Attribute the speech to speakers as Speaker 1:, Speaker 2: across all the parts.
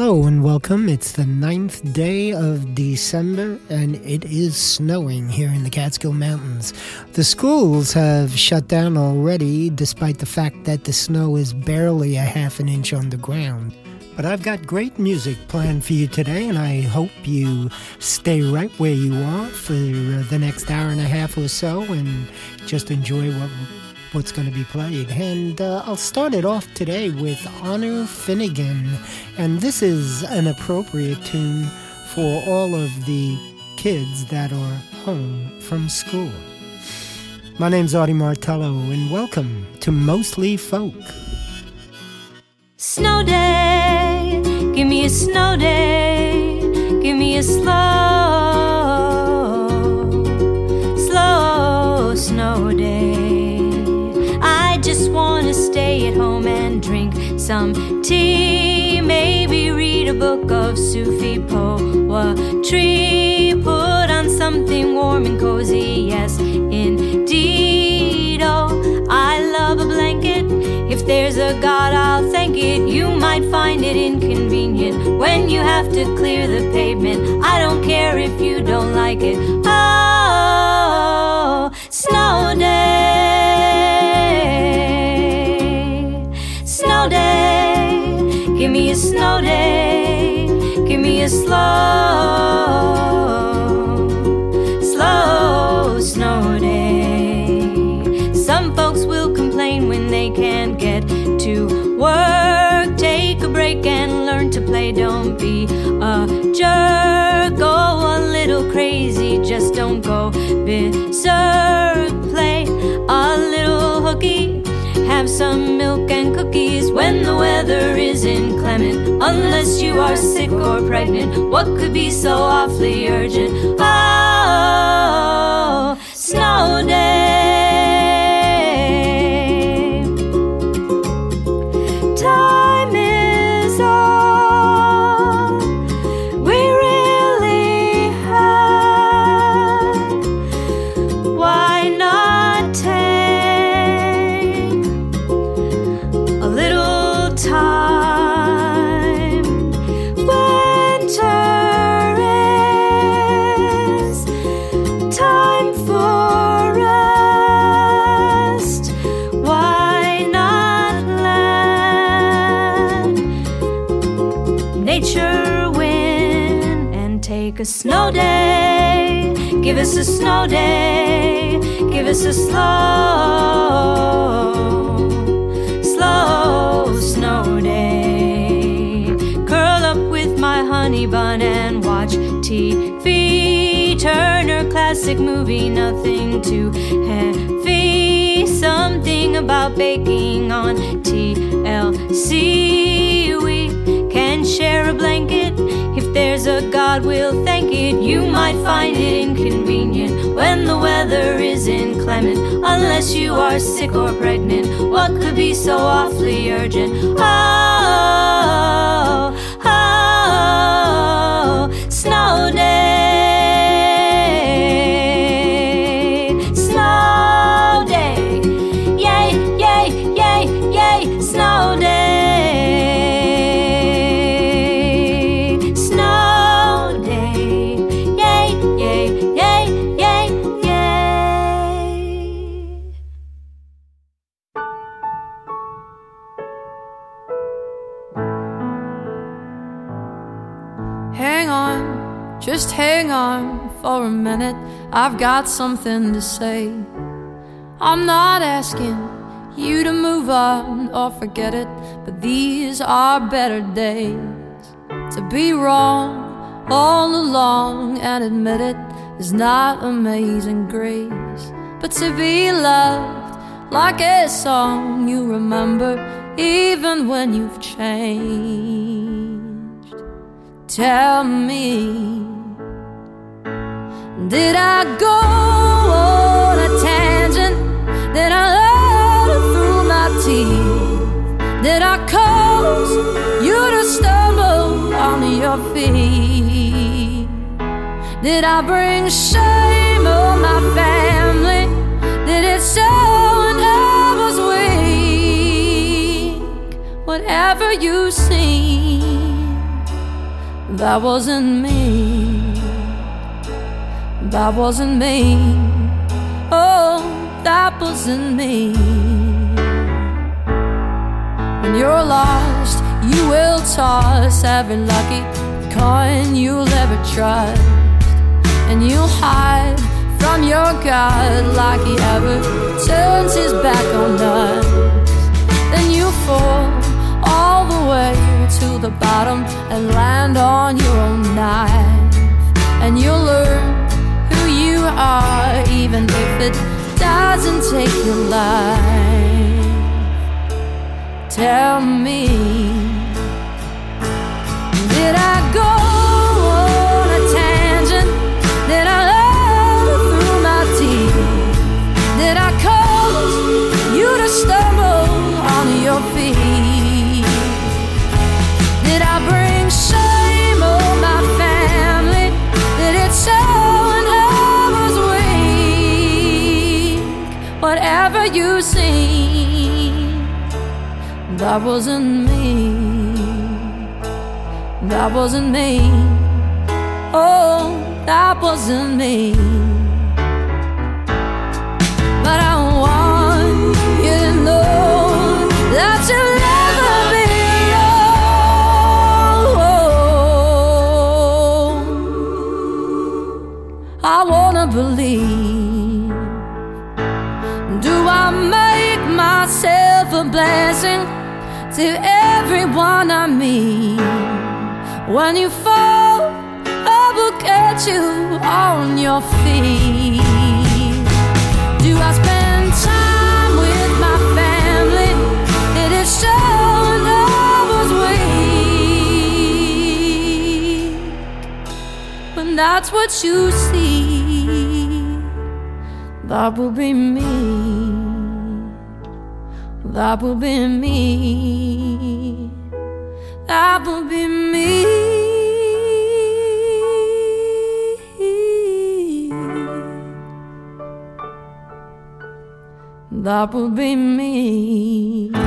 Speaker 1: Hello and welcome. It's the ninth day of December and it is snowing here in the Catskill Mountains. The schools have shut down already, despite the fact that the snow is barely a half an inch on the ground. But I've got great music planned for you today, and I hope you stay right where you are for the next hour and a half or so and just enjoy what what's going to be played. And uh, I'll start it off today with Honor Finnegan. And this is an appropriate tune for all of the kids that are home from school. My name's Artie Martello, and welcome to Mostly Folk.
Speaker 2: Snow day, give me a snow day, give me a slow, at home and drink some tea. Maybe read a book of Sufi poetry. Put on something warm and cozy, yes, indeed. Oh, I love a blanket. If there's a God, I'll thank it. You might find it inconvenient when you have to clear the pavement. I don't care if you don't like it. Slow, slow snow day. Some folks will complain when they can't get to work. Take a break and learn to play. Don't be a jerk. Go a little crazy. Just don't go berserk. Have some milk and cookies when the weather is inclement. Unless you are sick or pregnant, what could be so awfully urgent? Oh, snow day. Day. Give us a slow, slow snow day. Curl up with my honey bun and watch TV. Turner classic movie, nothing too heavy. Something about baking on TLC. We can share a blanket. There's a God, we'll thank it. You might find it inconvenient when the weather is inclement. Unless you are sick or pregnant, what could be so awfully urgent? Oh,
Speaker 3: minute. I've got something to say. I'm not asking you to move on or forget it, but these are better days. To be wrong all along and admit it is not amazing grace, but to be loved like a song you remember even when you've changed. Tell me, did I go on a tangent? Did I let through my teeth? Did I cause you to stumble on your feet? Did I bring shame on my family? Did it show when I was weak? Whatever you see, That wasn't me. That wasn't me. Oh, that wasn't me. When you're lost, you will toss every lucky coin you'll ever trust. And you'll hide from your God like he ever turns his back on us. Then you fall all the way to the bottom and land on your own knife. And you'll learn are, even if it doesn't take your life. Tell me, did I go that wasn't me. That wasn't me. Oh, that wasn't me. But I want you to know that you'll never be alone. I wanna believe. Do I make myself a blessing to everyone I meet? When you fall, I will catch you on your feet. Do I spend time with my family? It show when I was weak? When that's what you see, that will be me. That will be me. That will be me. That will be me.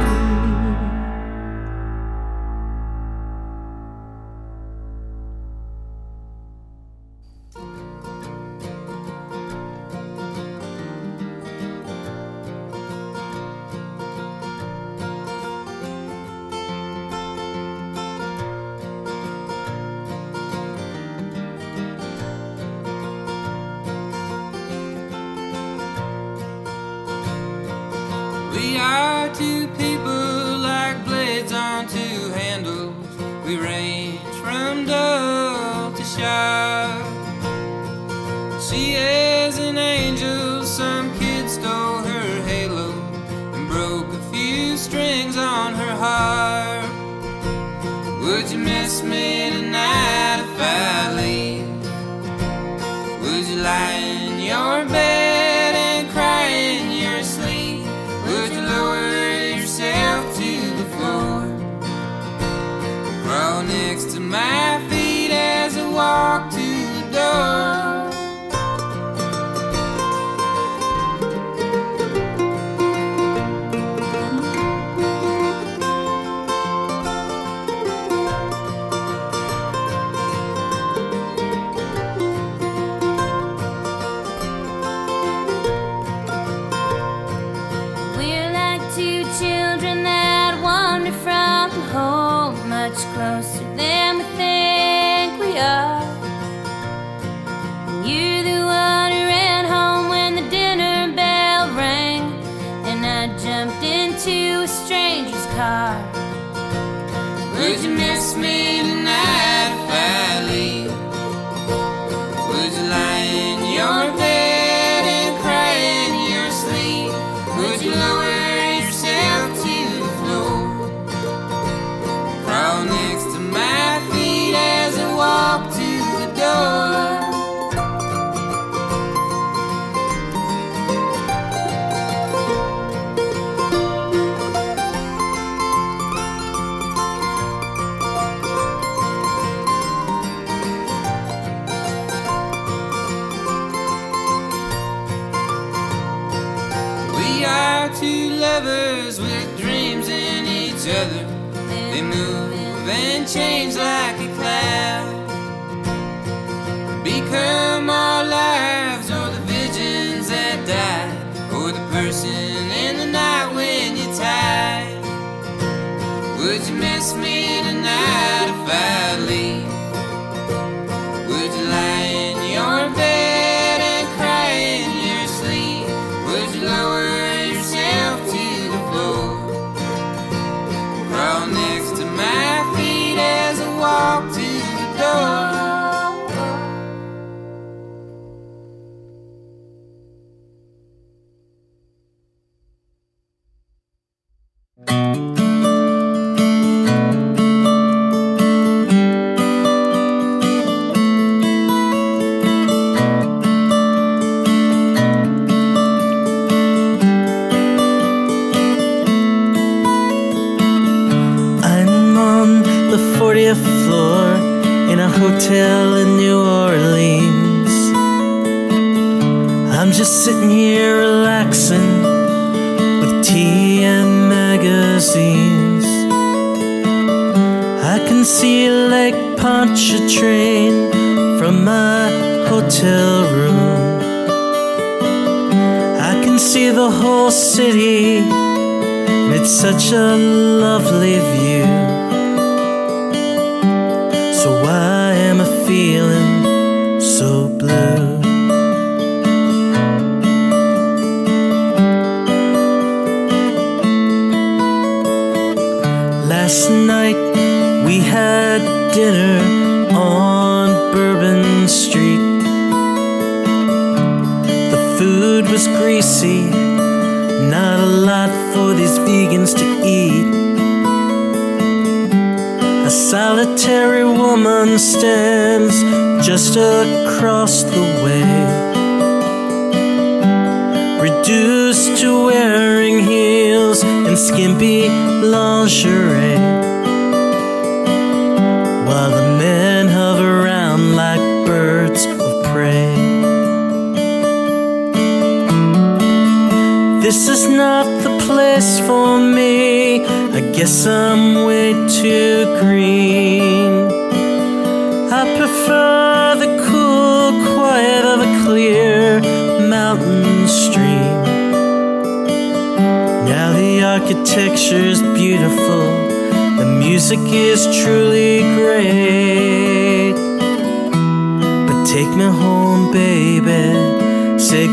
Speaker 4: The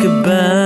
Speaker 5: goodbye,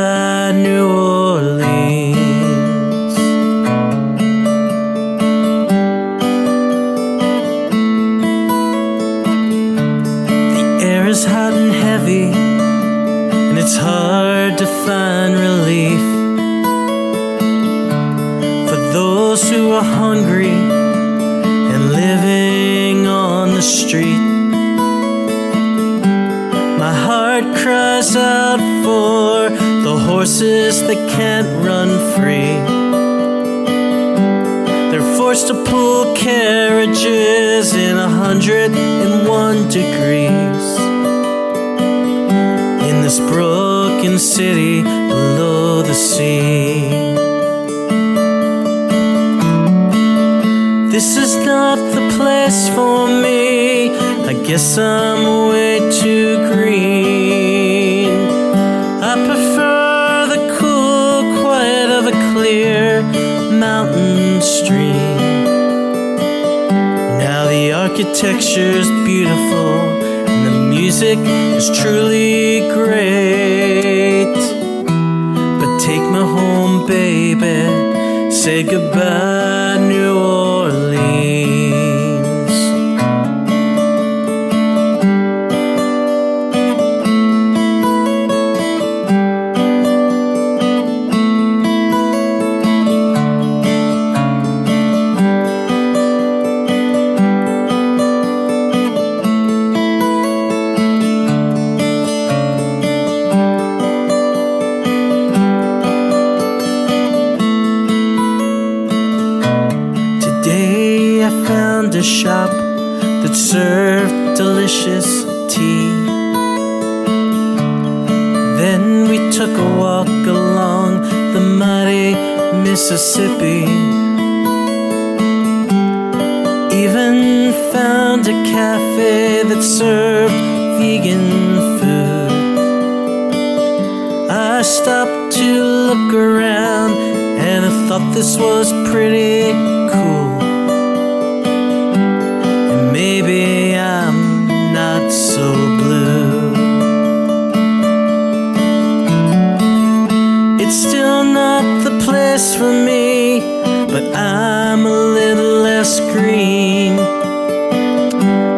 Speaker 5: It's still not the place for me, but I'm a little less green.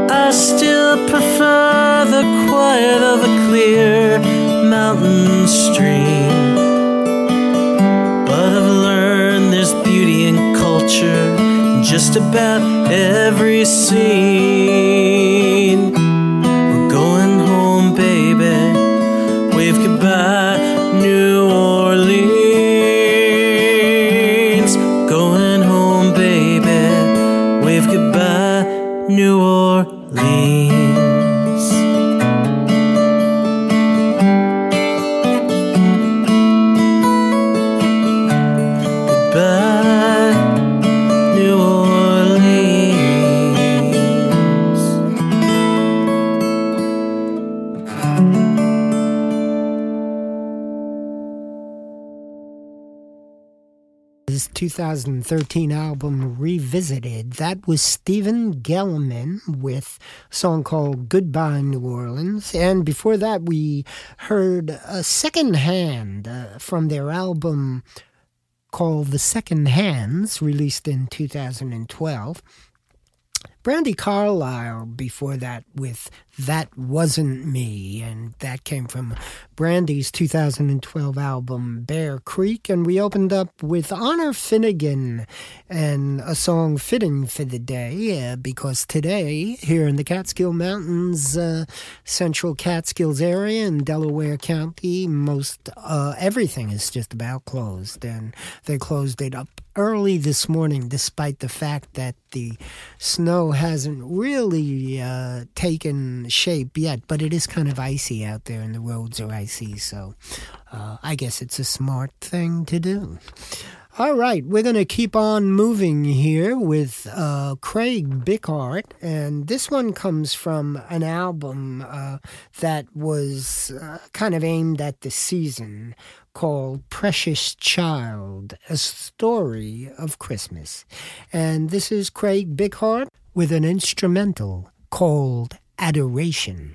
Speaker 5: I still prefer the quiet of a clear mountain stream. But I've learned there's beauty in culture just about every scene.
Speaker 1: 2013 album Revisited. That was Steven Gellman with a song called Goodbye New Orleans. And before that, we heard a second hand uh, from their album called The Second Hands, released in 2012. Brandi Carlile before that with That Wasn't Me, and that came from Brandi's 2012 album Bear Creek. And we opened up with Honor Finnegan and a song fitting for the day uh, because today, here in the Catskill Mountains, uh, central Catskills area in Delaware County, most uh, everything is just about closed, and they closed it up early this morning, despite the fact that the snow hasn't really uh, shape yet, but it is kind of icy out there and the roads are icy, so uh, I guess it's a smart thing to do. All right, we're going to keep on moving here with uh, Craig Bickhardt, and this one comes from an album uh, that was uh, kind of aimed at the season called Precious Child, a story of Christmas. And this is Craig Bickhardt with an instrumental called Adoration.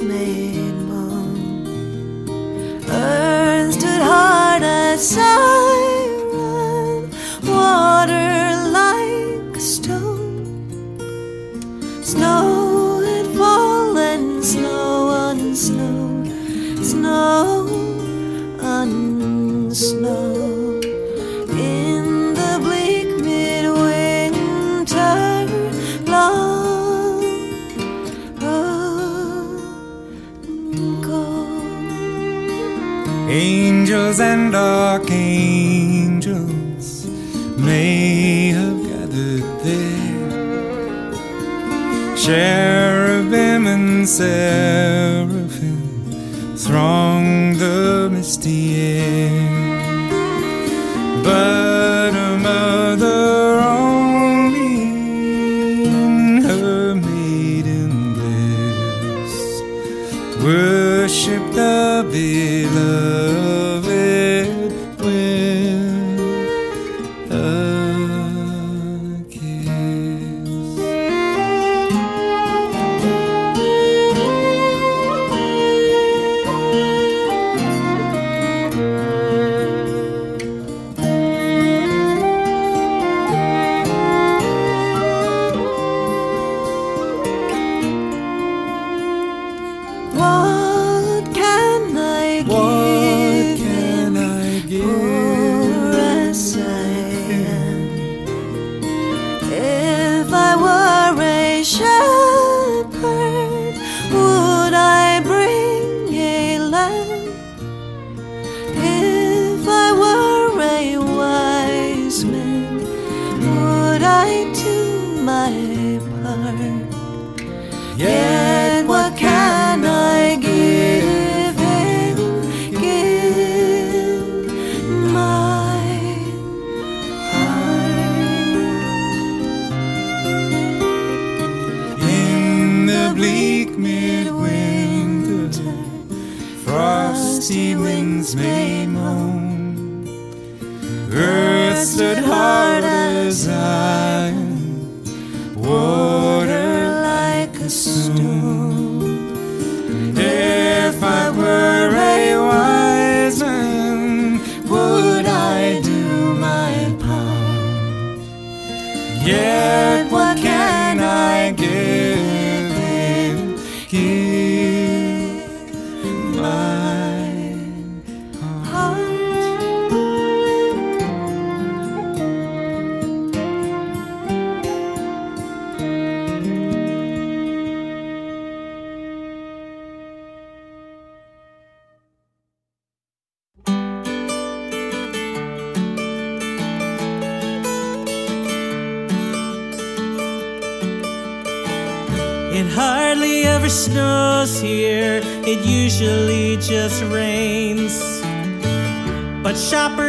Speaker 6: Winds
Speaker 7: Cherubim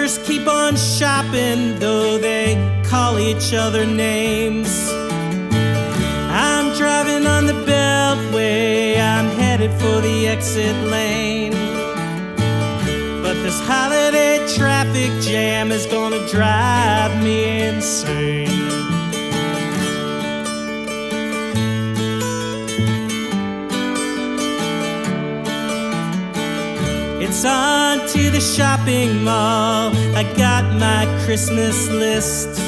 Speaker 8: shoppers keep on shopping, though they call each other names. I'm driving on the Beltway, I'm headed for the exit lane. But this holiday traffic jam is gonna drive me insane. It's on to the shopping mall. I got my Christmas list.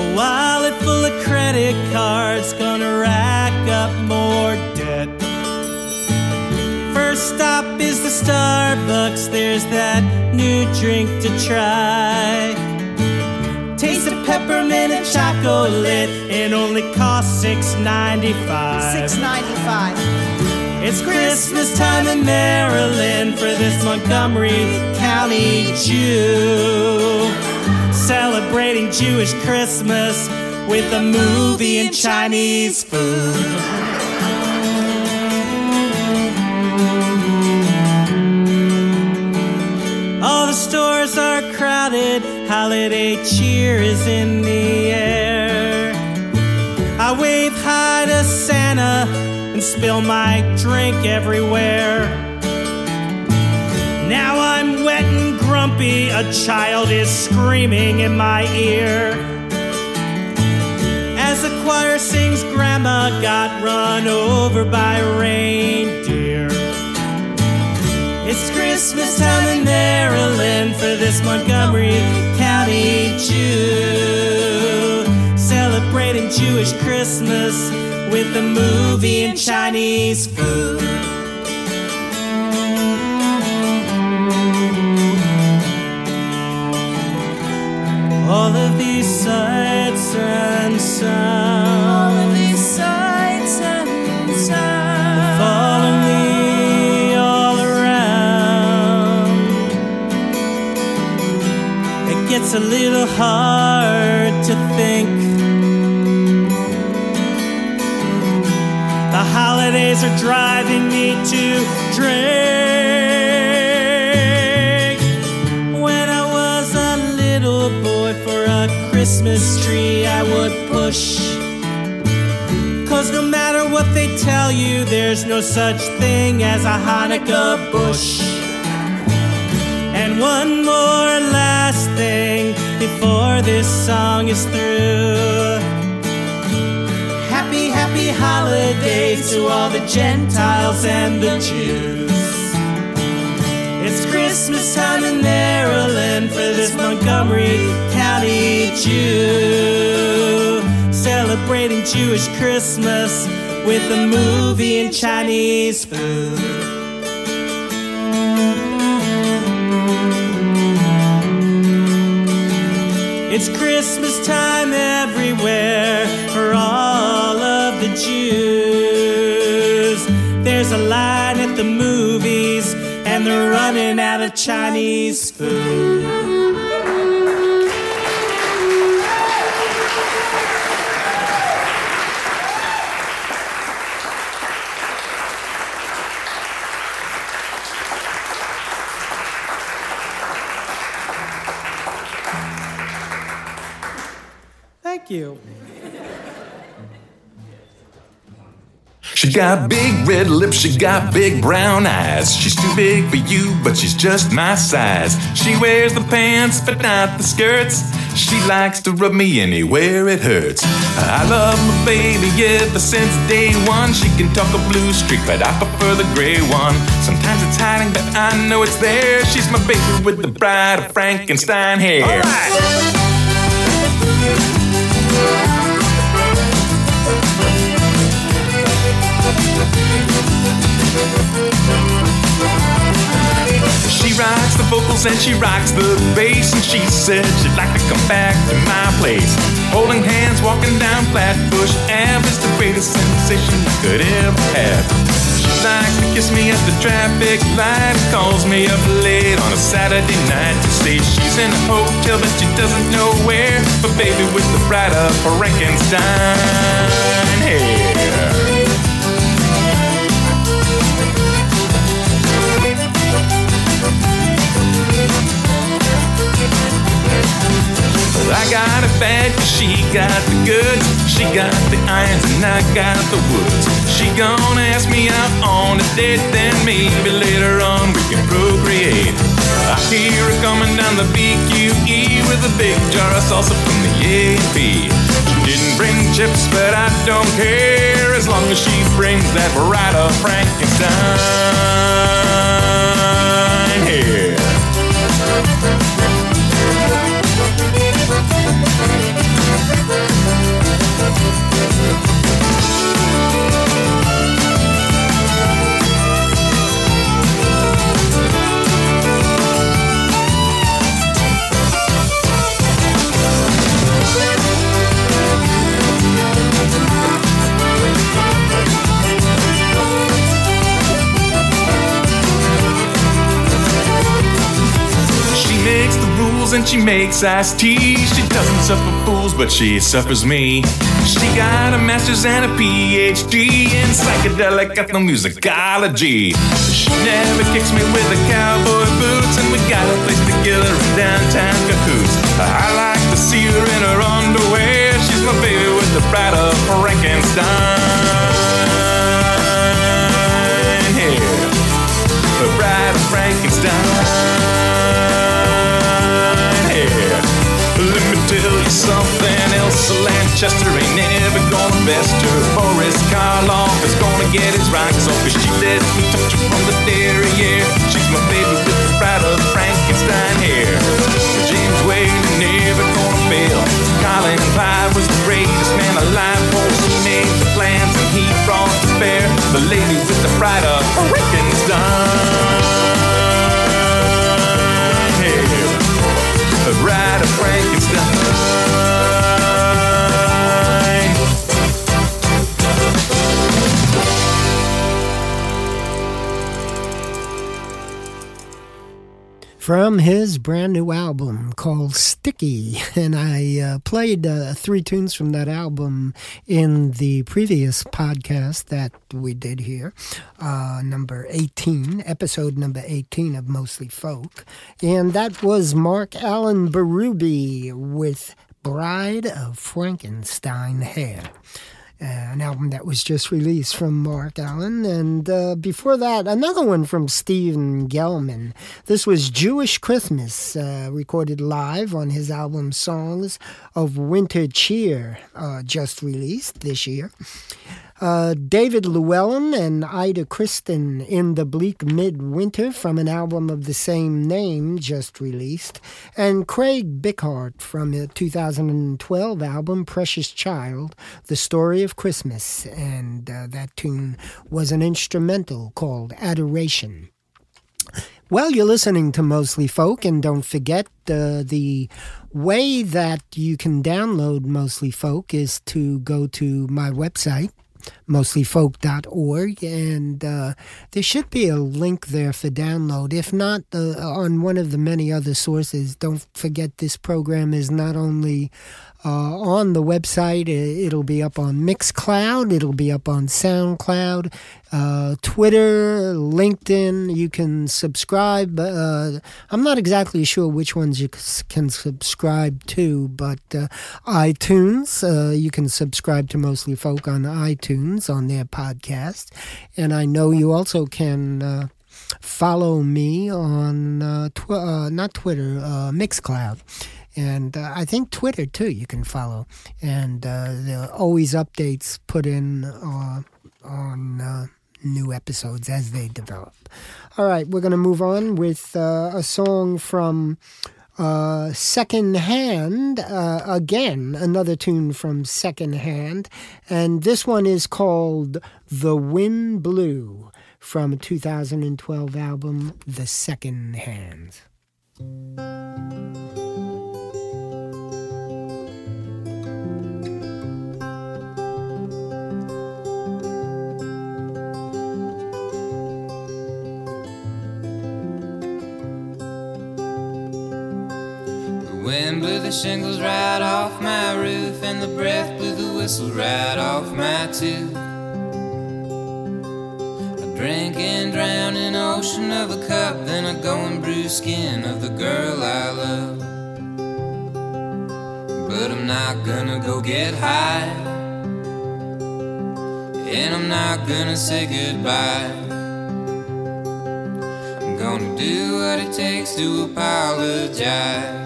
Speaker 8: A wallet full of credit cards, gonna rack up more debt. First stop is the Starbucks, there's that new drink to try. Taste of peppermint and chocolate, it only costs
Speaker 9: $6.95. $6.95.
Speaker 8: It's Christmas time in Maryland for this Montgomery County Jew. Celebrating Jewish Christmas with a movie and Chinese food. All the stores are crowded, holiday cheer is in the spill my drink everywhere. Now I'm wet and grumpy, a child is screaming in my ear. As a choir sings Grandma got run over by reindeer. It's Christmas time in Maryland for this Montgomery County Jew. Celebrating Jewish Christmas with a movie and Chinese food. All of these sights and sounds.
Speaker 6: All of these sights and sounds.
Speaker 8: Follow me all around. It gets a little hard are driving me to drink. When I was a little boy for a Christmas tree, I would push. Cause no matter what they tell you, there's no such thing as a Hanukkah bush. And one more last thing before this song is through. Holidays to all the Gentiles and the Jews. It's Christmas time in Maryland for this Montgomery County Jew. Celebrating Jewish Christmas with a movie and Chinese food. It's Christmas time everywhere for all of the Jews. And they're running out of Chinese food.
Speaker 10: She got big red lips, she got big brown eyes. She's too big for you, but she's just my size. She wears the pants, but not the skirts. She likes to rub me anywhere it hurts. I love my baby ever since day one. She can talk a blue streak, but I prefer the gray one. Sometimes it's hiding, but I know it's there. She's my baby with the bride of Frankenstein hair. She rocks and she rocks the bass, and she said she'd like to come back to my place. Holding hands, walking down Flatbush Ave is the greatest sensation I could ever have. She likes to kiss me at the traffic light, calls me up late on a Saturday night to say she's in a hotel but she doesn't know where. But baby, with the bride of Frankenstein I got it bad she got the goods. She got the irons and I got the woods. She gonna ask me out on a date, then maybe later on we can procreate. I hear her coming down the BQE with a big jar of salsa from the AP. She didn't bring chips, but I don't care as long as she brings that of Frankenstein here. And she makes iced tea. She doesn't suffer fools, but she suffers me. She got a master's and a PhD in psychedelic ethnomusicology. She never kicks me with the cowboy boots, and we got a place together in downtown Cahoots. I like to see her in her underwear. She's my baby with the bride of Frankenstein hair. The bride of Frankenstein something else. Lanchester ain't never gonna best her. Boris Karloff is gonna get his rocks off. Cause she let me touch her from the derriere. She's my favorite with the bride of Frankenstein hair. James Whale never gonna fail. Colin Clive was the greatest man alive. For he made the plans and he brought the fair. The ladies with the bride of Frankenstein.
Speaker 1: From his brand new album called Sticky. And I uh, played uh, three tunes from that album in the previous podcast that we did here, uh, number 18, episode number 18 of Mostly Folk. And that was Mark Allen Berube with Bride of Frankenstein Hair an album that was just released from Mark Allen. And uh, before that, another one from Steven Gellman. This was Jewish Christmas, uh, recorded live on his album Songs of Winter Cheer, uh, just released this year. Uh, David Llewellyn and Ida Kristin in the Bleak Midwinter from an album of the same name just released, and Craig Bickhardt from a 2012 album Precious Child, The Story of Christmas, and uh, that tune was an instrumental called Adoration. Well, you're listening to Mostly Folk, and don't forget uh, the way that you can download Mostly Folk is to go to my website, mostlyfolk.org, and uh, there should be a link there for download. If not, uh, on one of the many other sources, don't forget this program is not only uh, on the website. It'll be up on Mixcloud. It'll be up on SoundCloud, uh, Twitter, LinkedIn. You can subscribe. Uh, I'm not exactly sure which ones you can subscribe to, but uh, iTunes. Uh, you can subscribe to Mostly Folk on iTunes on their podcast, and I know you also can uh, follow me on uh, tw- uh, not Twitter, uh, Mixcloud and uh, I think Twitter too. You can follow, and uh, there are always updates put in uh, on uh, new episodes as they develop. All right, we're going to move on with uh, a song from. Uh, second hand again another tune from second hand and this one is called the wind blew from a 2012 album the second hand
Speaker 4: shingles right off my roof, and the breath blew the whistle right off my tooth. I drink and drown in an ocean of a cup, then I go and brew skin of the girl I love. But I'm not gonna go get high, and I'm not gonna say goodbye. I'm gonna do what it takes to apologize.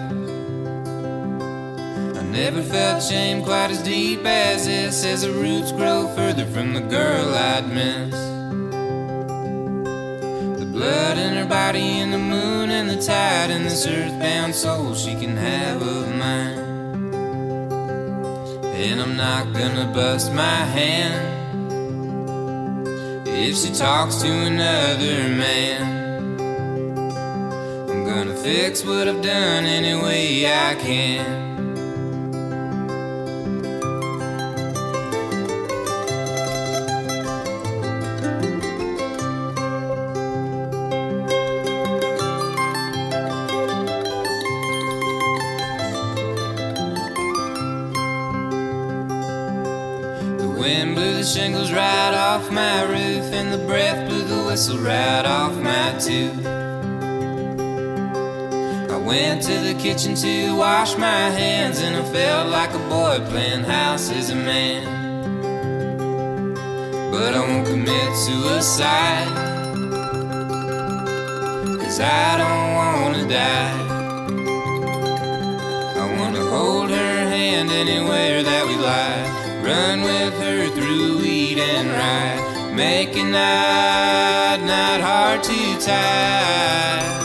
Speaker 4: Never felt shame quite as deep as this as the roots grow further from the girl I'd miss. The blood in her body and the moon and the tide and this earthbound soul she can have of mine. And I'm not gonna bust my hand if she talks to another man. I'm gonna fix what I've done any way I can. Whistle right off my tooth. I went to the kitchen to wash my hands, and I felt like a boy playing house as a man. But I won't commit suicide, cause I don't wanna die. I wanna hold her hand anywhere that we lie. Run with her through weed and ride.
Speaker 11: Making that knot hard to tie.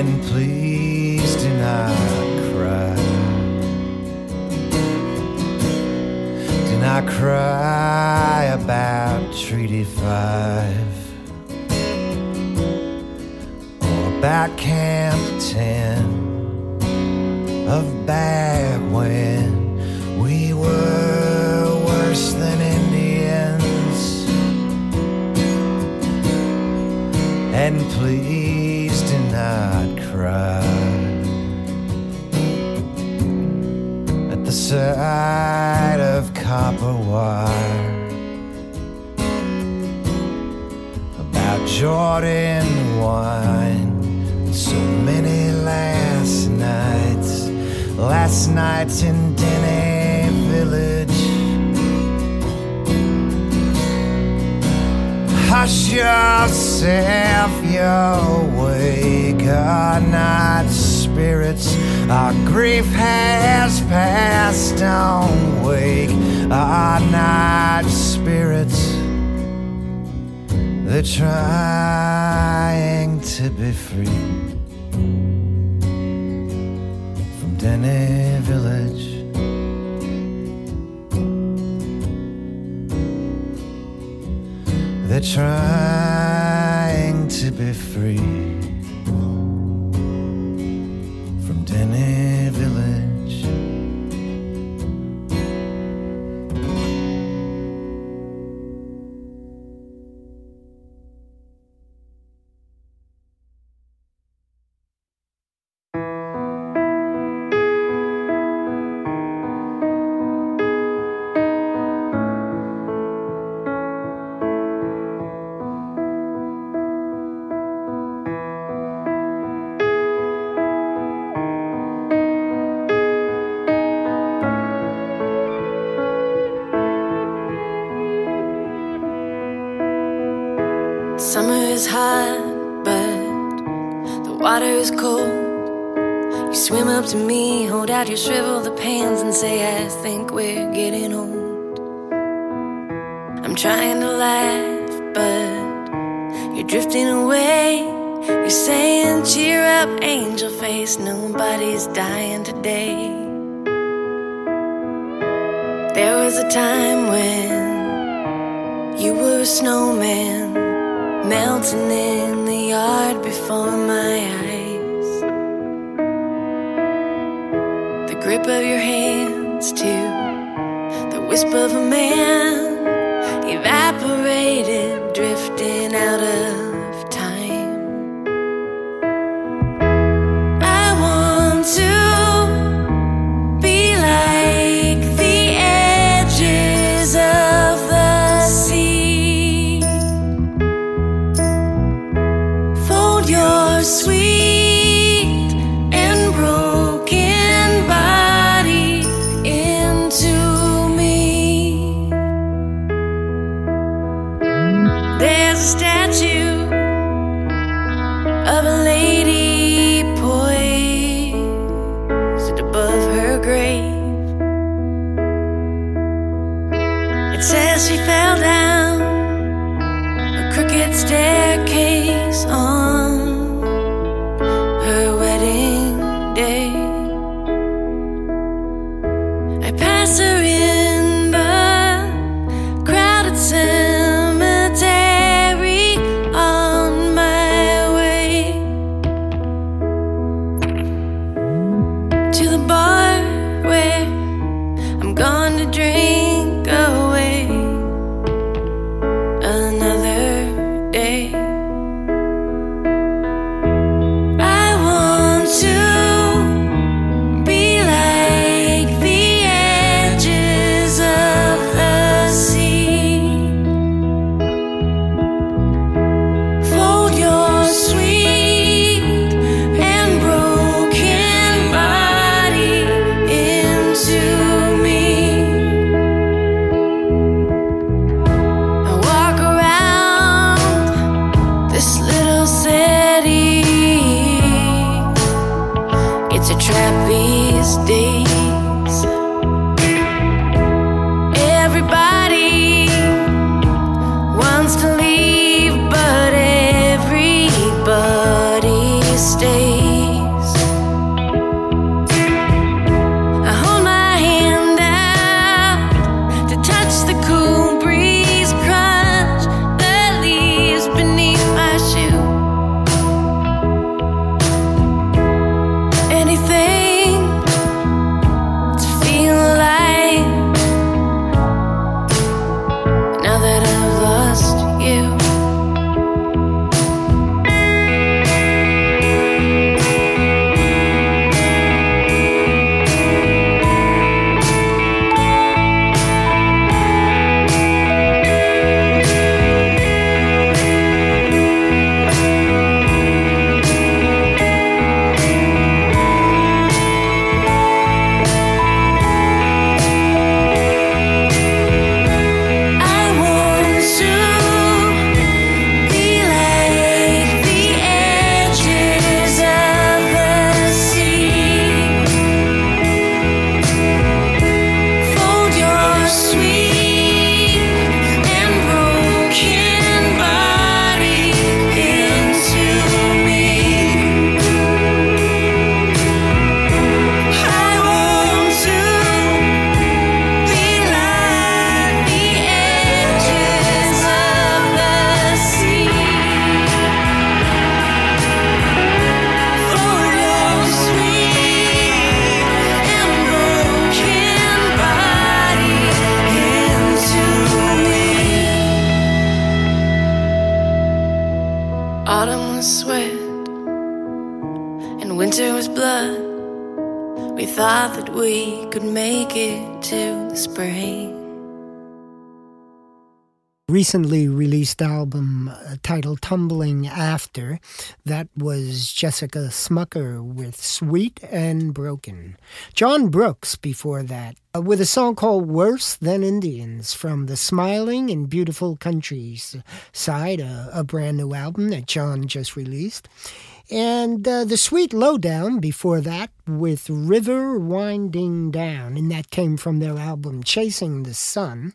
Speaker 12: And
Speaker 13: please do not cry. Do not cry about
Speaker 11: Treaty 5 or about Camp 10 of back when we were worse than Indians. And please do not at the sight of copper wire. About Jordan wine, so many last nights last nights in Denny Village. Hush yourself, you'll wake our night spirits. Our grief has passed, don't wake our night spirits. They're trying to be free. From Denny Village. They're trying to be free
Speaker 2: hold out your shriveled and say, I think we're getting old. I'm trying to laugh, but you're drifting away. You're saying, Cheer up, angel face, nobody's dying today. There was a time when you were a snowman melting in the yard before my eyes. Grip of your hands, too, the whisper of a man evaporated, drifting out of
Speaker 1: recently released album uh, titled Tumbling After. That was Jessica Smucker with Sweet and Broken. Jon Brooks before that uh, with a song called Worse Than Indians from the Smiling and Beautiful Countries side, a, a brand new album that Jon just released. And uh, the Sweet Lowdown before that with River Winding Down, and that came from their album Chasing the Sun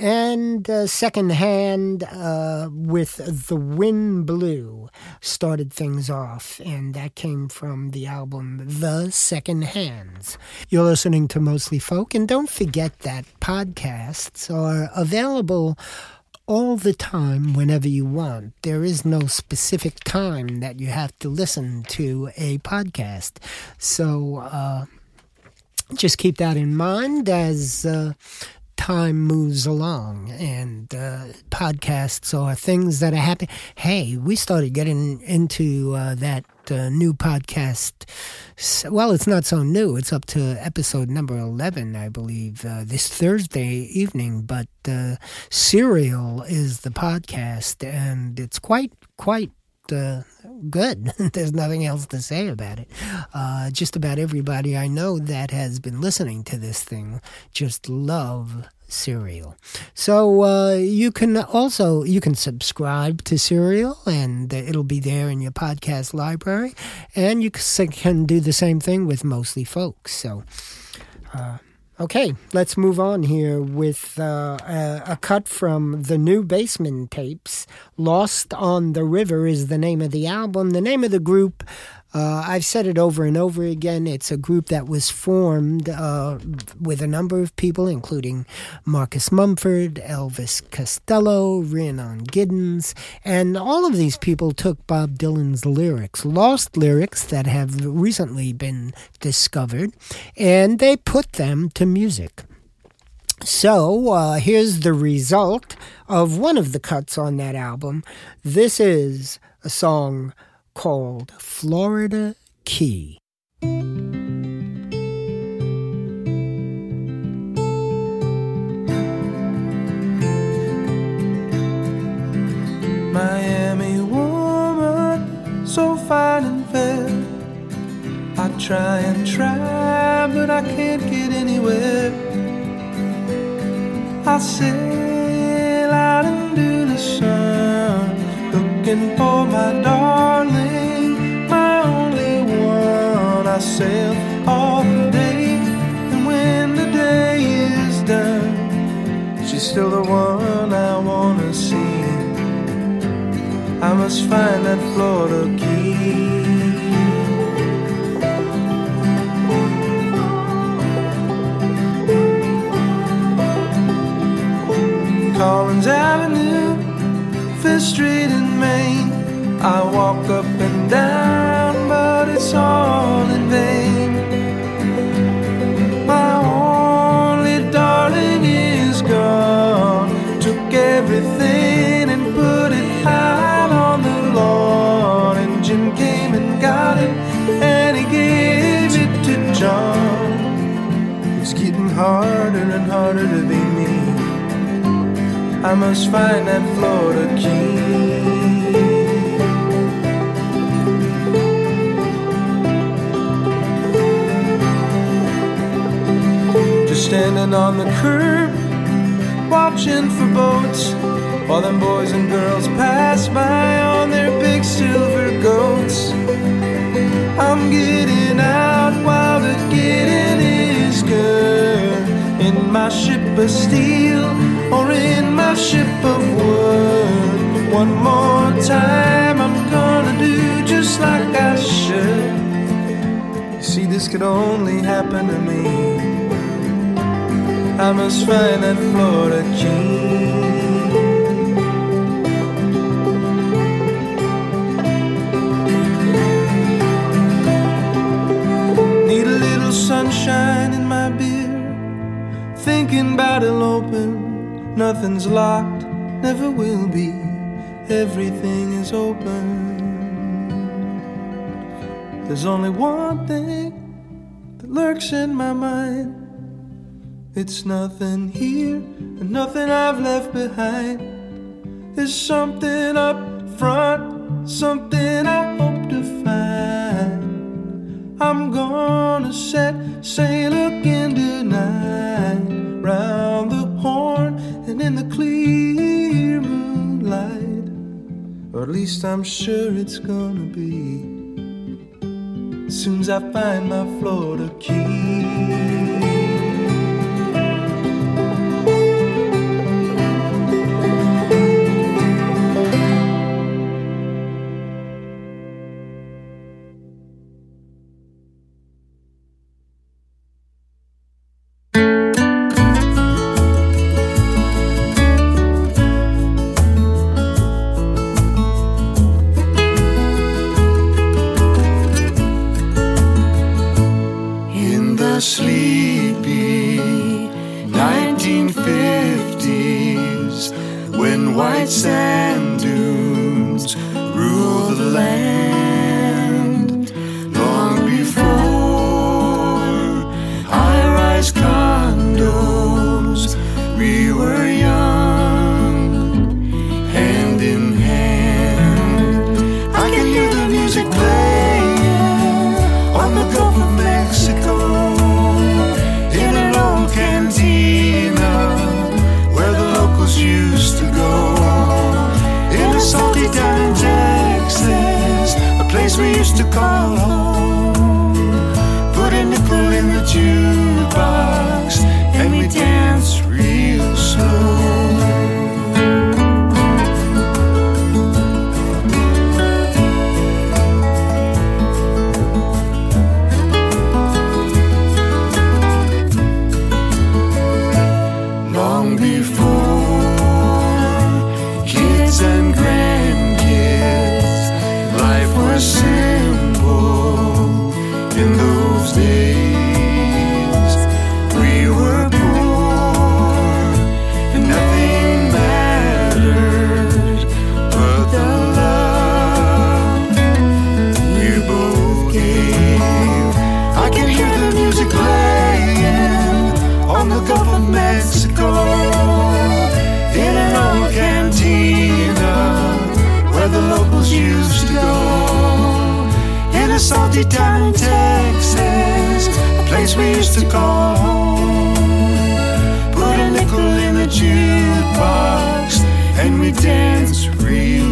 Speaker 1: and uh, secondhand uh, with the wind blew started things off and that came from the album the second hands you're listening to mostly folk and don't forget that podcasts are available all the time whenever you want. There is no specific time that you have to listen to a podcast. So uh, just keep that in mind as uh, time moves along and uh, podcasts are things that are happening. Hey, we started getting into uh, that uh, new podcast. Well, it's not so new. It's up to episode number 11, I believe, uh, this Thursday evening. But uh, Serial is the podcast, and it's quite, quite uh, good. There's nothing else to say about it. Uh, just about everybody I know that has been listening to this thing just love Serial. So uh, you can also you can subscribe to Serial, and it'll be there in your podcast library, and you can do the same thing with Mostly Folks. So. Uh, Okay, let's move on here with uh, a, a, cut from the new Basement tapes. Lost on the River is the name of the album. The name of the group uh, I've said it over and over again. It's a group that was formed uh, with a number of people, including Marcus Mumford, Elvis Costello, Rhiannon Giddens, and all of these people took Bob Dylan's lyrics, lost lyrics that have recently been discovered, and they put them to music. So uh, here's the result of one of the cuts on that album. This is a song called Florida Key.
Speaker 14: Miami woman, so fine and fair. I try and try, but I can't get anywhere. I sail out into the sun, looking for my darling, my only one. I sail all day, and when the day is done, she's still the one I wanna see. I must find that Florida key. Collins Avenue, Fifth Street in Main. I walk up and down, but it's all in vain. I must find that Florida key. Just standing on the curb, watching for boats, while them boys and girls pass by on their big silver goats. I'm getting out while the getting is good. In my ship of steel or in my ship of wood. One more time, I'm gonna do just like I should. You see, this could only happen to me. I must find that Florida key. Need a little sunshine in my beer. Thinking about eloping. Nothing's locked, never will be. Everything is open. There's only one thing that lurks in my mind. It's nothing here and nothing I've left behind. There's something up front, something I hope to find. I'm gonna set sail again tonight, round the in the clear moonlight. Or at least I'm sure it's gonna be. As soon as I find my Florida key.
Speaker 7: High-rise condos Salty town in Texas, a place we used to call home. Put a nickel in the jukebox and we dance real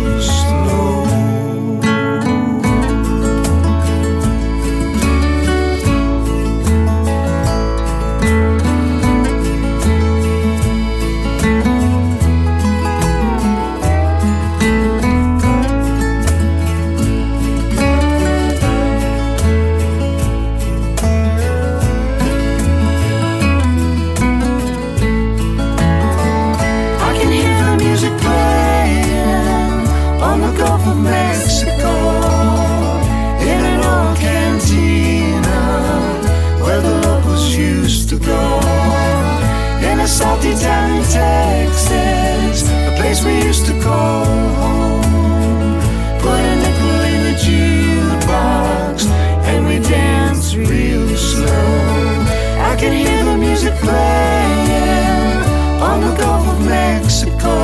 Speaker 7: playing on the Gulf of Mexico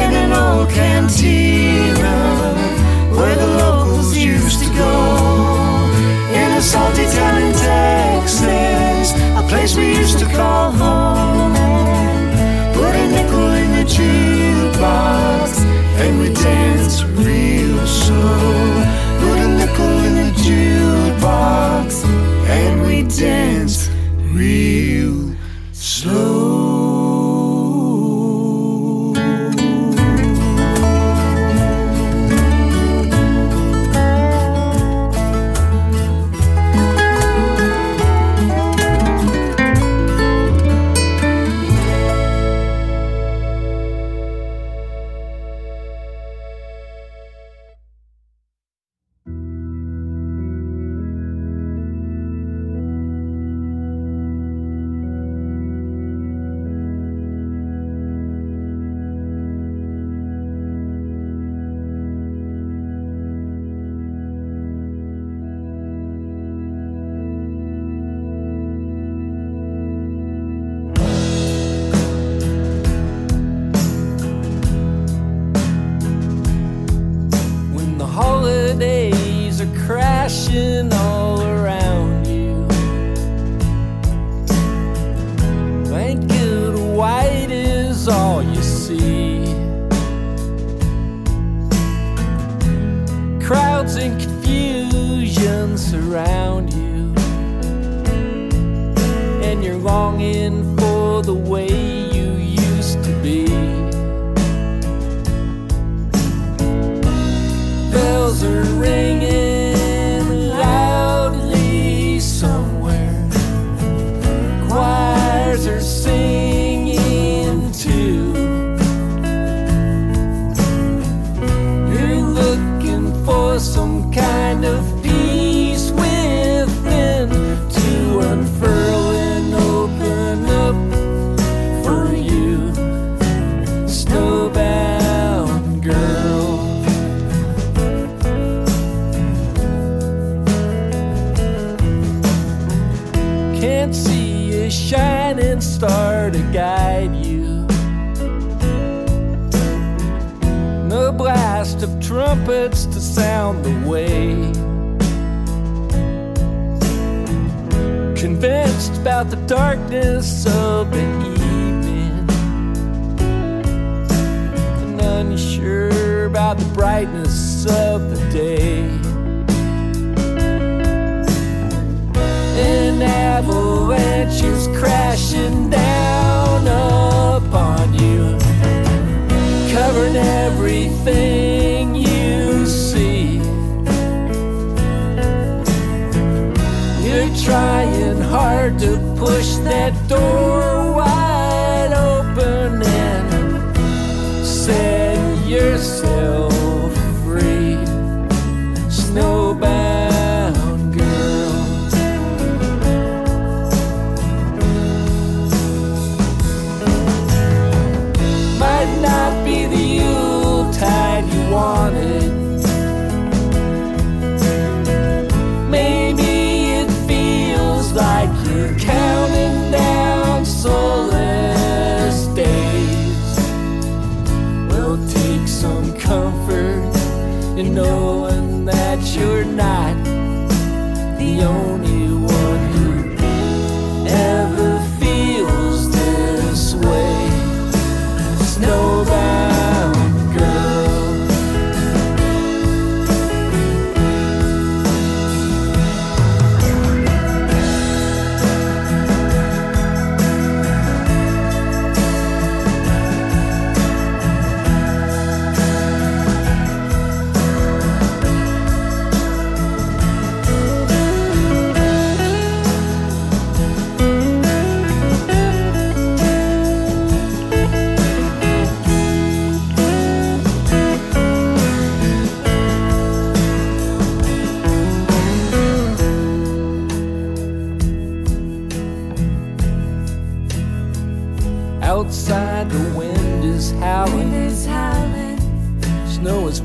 Speaker 7: in an old cantina where the locals used to go. In a salty town in Texas, a place we used to call home. Put a nickel in the jukebox and we dance real
Speaker 5: convinced about the darkness of the evening, and unsure about the brightness of the day. An avalanche is crashing down upon you, covering everything. trying hard to push that door.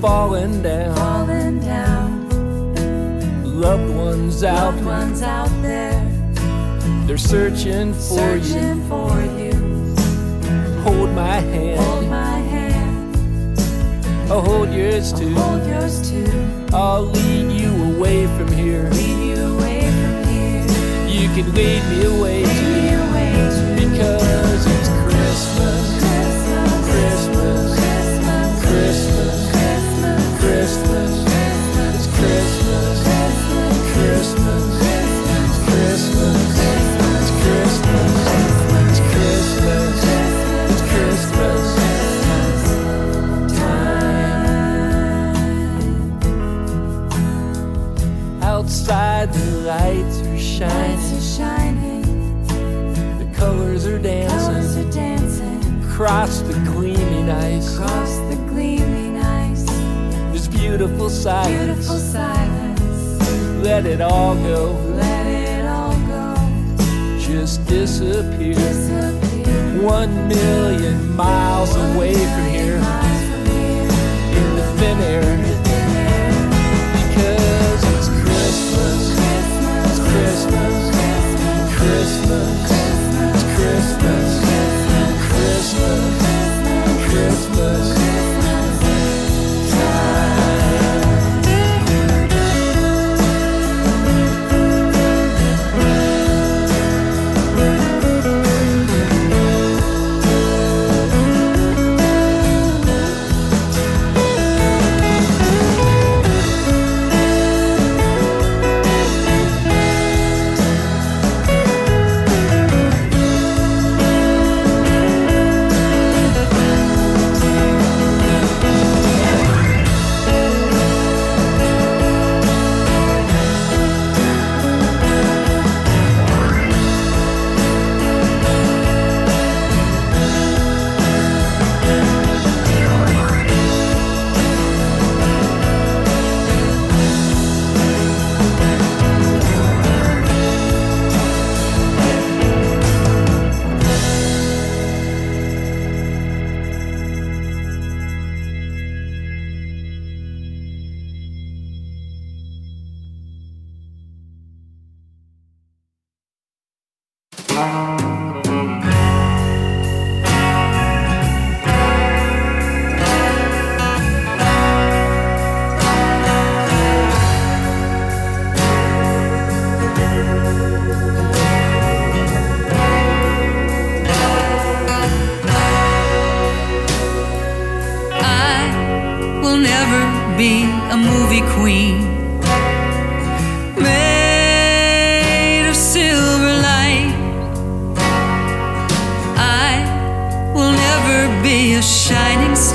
Speaker 5: falling down.
Speaker 2: Falling down.
Speaker 5: Loved ones out.
Speaker 2: Loved ones out there.
Speaker 5: They're searching for
Speaker 2: searching you. for you.
Speaker 5: Hold my hand.
Speaker 2: Hold my hand.
Speaker 5: I'll hold yours too.
Speaker 2: I'll hold yours too.
Speaker 5: I'll lead you away from here.
Speaker 2: Lead you away from here.
Speaker 5: You can lead me away.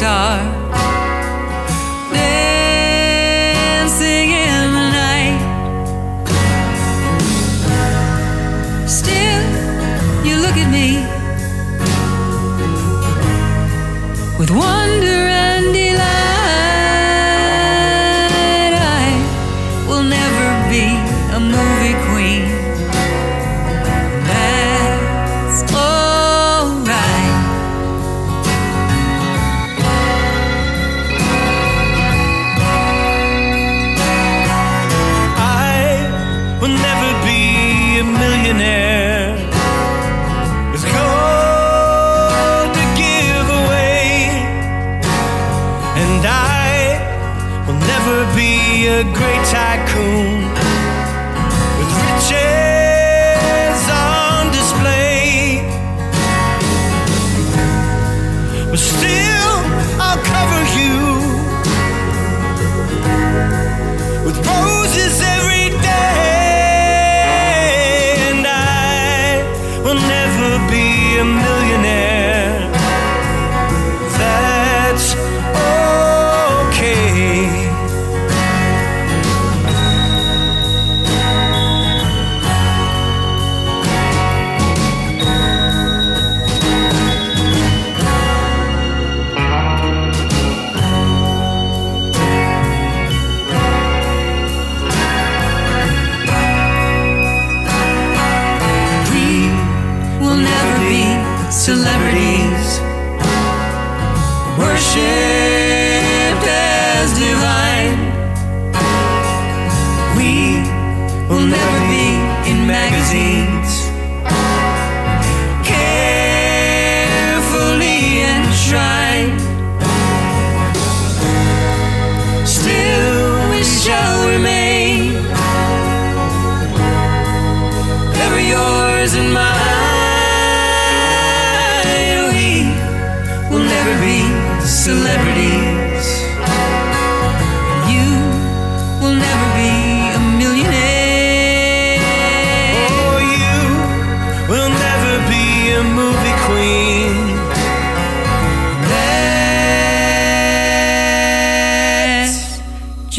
Speaker 7: Star.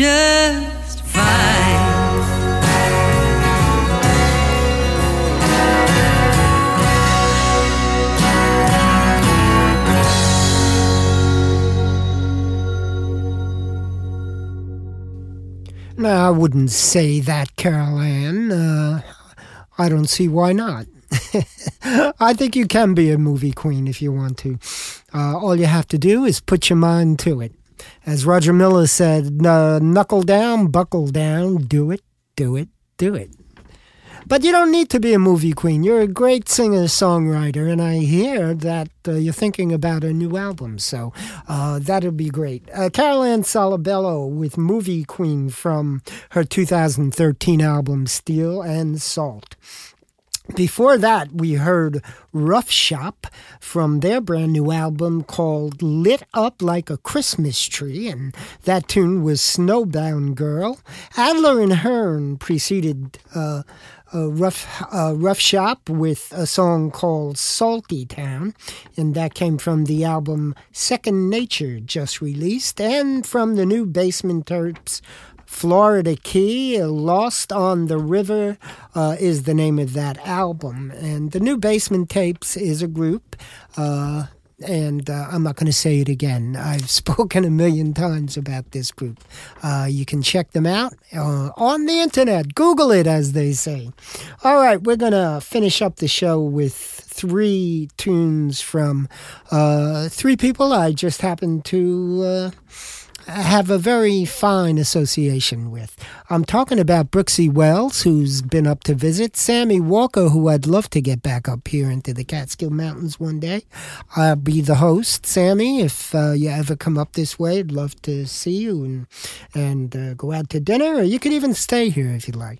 Speaker 7: Just fine.
Speaker 1: I wouldn't say that, Carolann. Uh, I don't see why not. I think you can be a movie queen if you want to. Uh, all you have to do is put your mind to it. As Roger Miller said, "Uh, knuckle down, buckle down, do it, do it, do it. But you don't need to be a movie queen. You're a great singer songwriter, and I hear that uh, you're thinking about a new album, so uh, that'll be great. Uh, Carolann Solebello with Movie Queen from her 2013 album Steel and Salt. Before that, we heard Rough Shop from their brand new album called Lit Up Like a Christmas Tree, and that tune was Snowbound Girl. Adler and Hearne preceded uh, Rough, uh, Rough Shop with a song called Salty Town, and that came from the album Second Nature, just released, and from the new Basement Tapes Florida Key, Lost on the River uh, is the name of that album. And the new Basement Tapes is a group. Uh, and uh, I'm not going to say it again. I've spoken a million times about this group. Uh, you can check them out uh, on the internet. Google it, as they say. All right, we're going to finish up the show with three tunes from uh, three people I just happened to uh, have a very fine association with. I'm talking about Brooksie Wells, who's been up to visit, Sammy Walker, who I'd love to get back up here into the Catskill Mountains one day. I'll be the host, Sammy. If uh, you ever come up this way, I'd love to see you and and uh, go out to dinner, or you could even stay here if you'd like.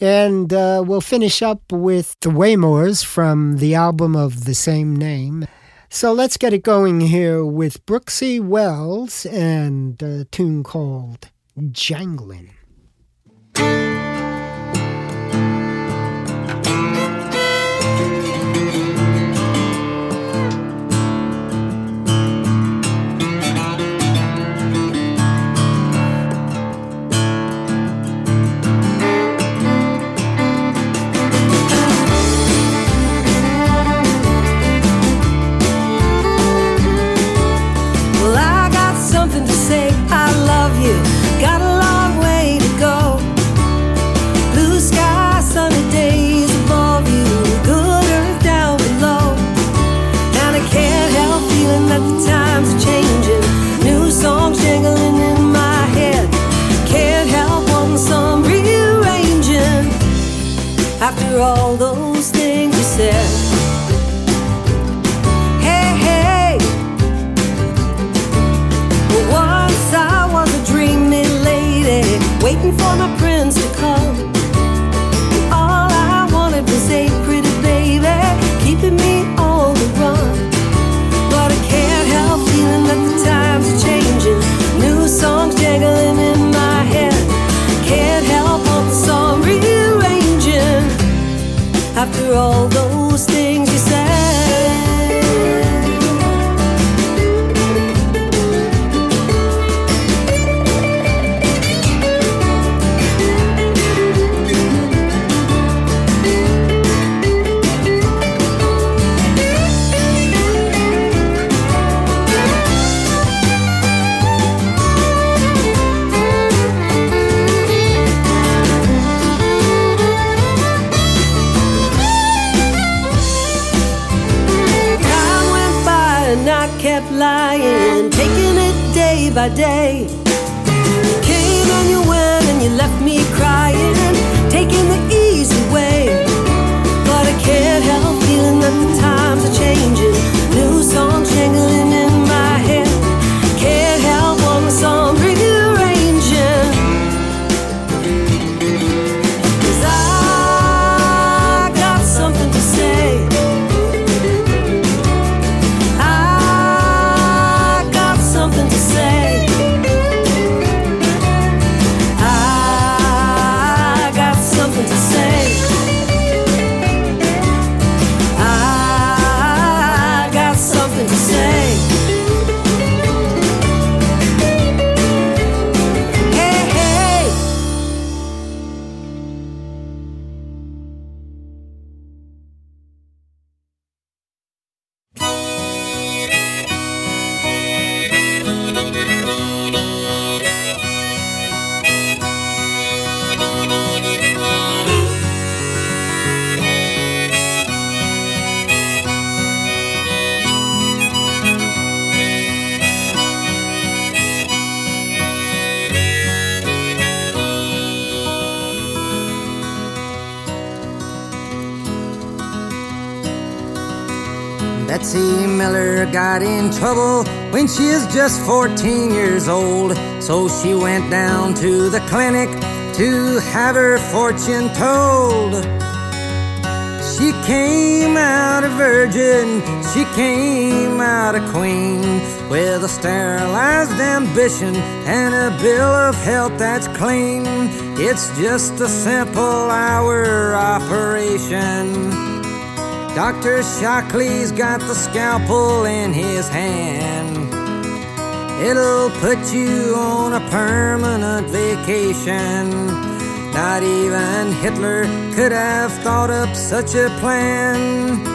Speaker 1: And uh, we'll finish up with the Waymores from the album of the same name.
Speaker 6: So let's get it going here with Brooksie Wells and a tune called Janglin'.
Speaker 15: Got in
Speaker 11: trouble when she was just 14 years old. So she went down to the clinic to have her fortune told. She came out a virgin, she came out a queen with a sterilized ambition and a bill of health that's clean. It's just a simple hour operation. Dr. Shockley's got the scalpel in his hand. It'll put you on a permanent vacation. Not even Hitler could have thought up such a plan.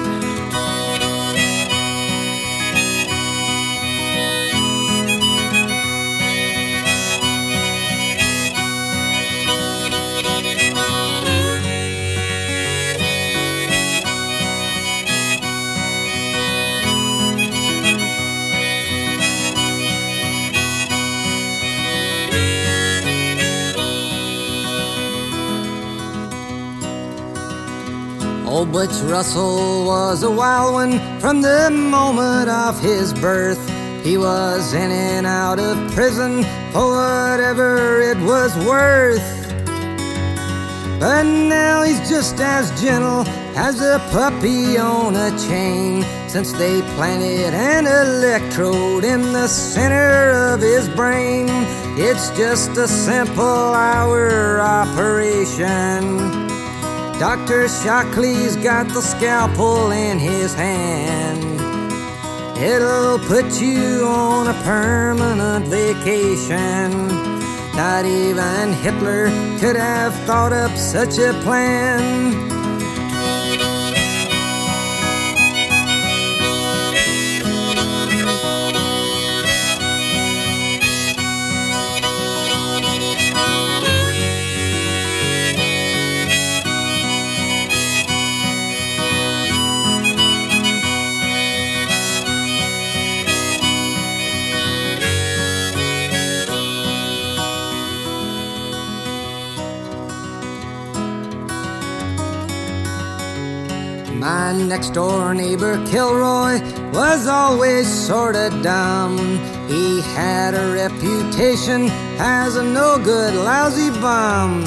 Speaker 11: Butch Russell was a wild one from the moment of his birth. He was in and out of prison for whatever it was worth. But now he's just as gentle as a puppy on a chain since they planted an electrode in the center of his brain. It's just a simple hour operation. Dr. Shockley's got the scalpel in his hand. It'll put you on a permanent vacation. Not even Hitler could have thought up such a plan. Next door neighbor, Kilroy, was always sorta dumb. He had a reputation as a no good, lousy bum.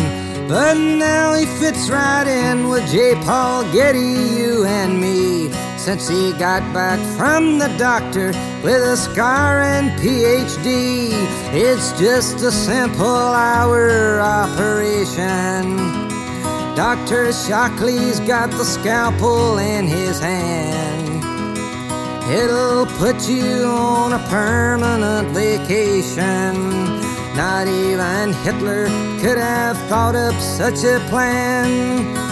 Speaker 11: But now he fits right in with J. Paul Getty, you and me. Since he got back from the doctor with a scar and PhD, it's just a simple hour operation. Dr. Shockley's got the scalpel in his hand. It'll put you on a permanent vacation. Not even Hitler could have thought up such a plan.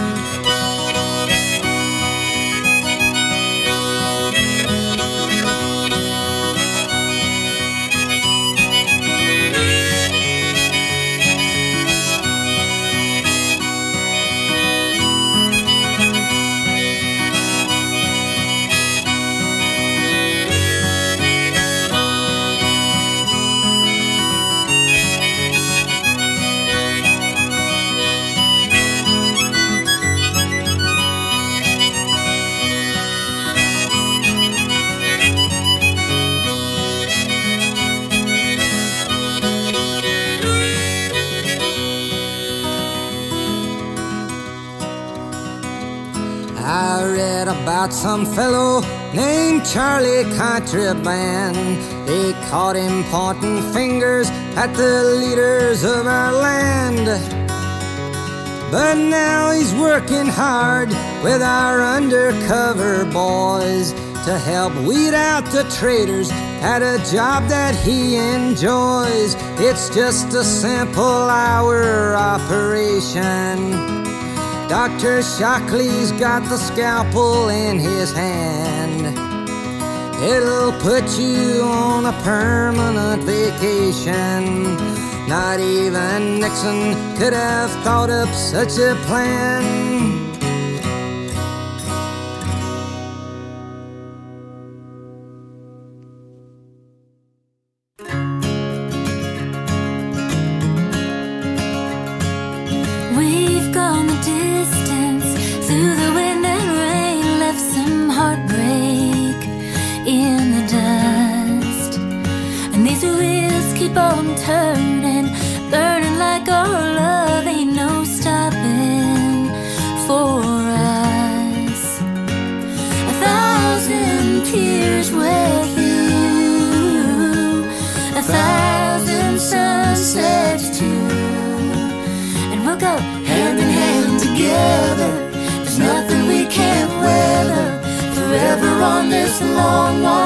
Speaker 11: About some fellow named Charlie Contraband. They caught him pointing fingers at the leaders of our land. But now he's working hard with our undercover boys to help weed out the traitors at a job that he enjoys. It's just a simple hour operation. Dr. Shockley's got the scalpel in his hand. It'll put you on a permanent vacation. Not even Nixon could have thought up such a plan.
Speaker 2: Long winding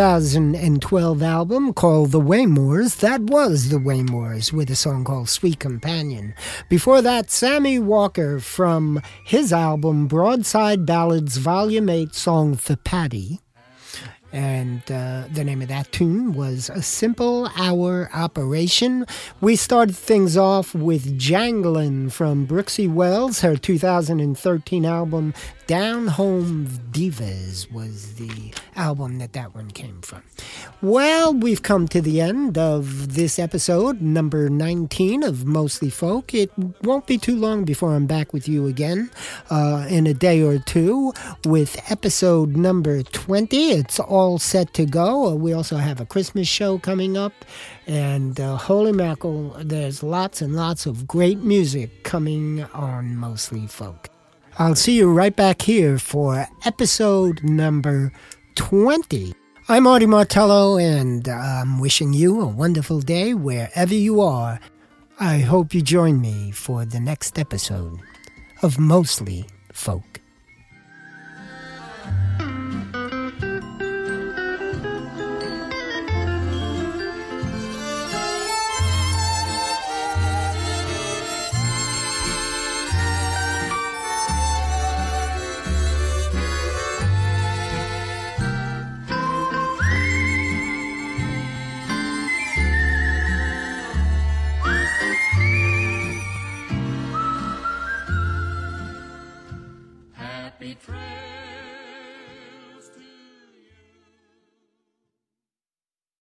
Speaker 1: 2012 album called The Waymores. That was The Waymores with a song called Sweet Companion. Before that, Sammy Walker from his album Broadside Ballads Volume 8 song For Patty. And uh, the name of that tune was A Simple Hour Operation. We started things off with Janglin' from Brooksie Wells. Her 2013 album Down Home Divas was the album that that one came from. Well, we've come to the end of this episode, number 19 of Mostly Folk. It won't be too long before I'm back with you again uh, in a day or two with episode number 20. It's all set to go. Uh, we also have a Christmas show coming up. And uh, holy mackerel, there's lots and lots of great music coming on Mostly Folk. I'll see you right back here for episode number 20. I'm Artie Martello, and I'm wishing you a wonderful day wherever you are. I hope you join me for the next episode of Mostly Folk.
Speaker 7: Happy trail.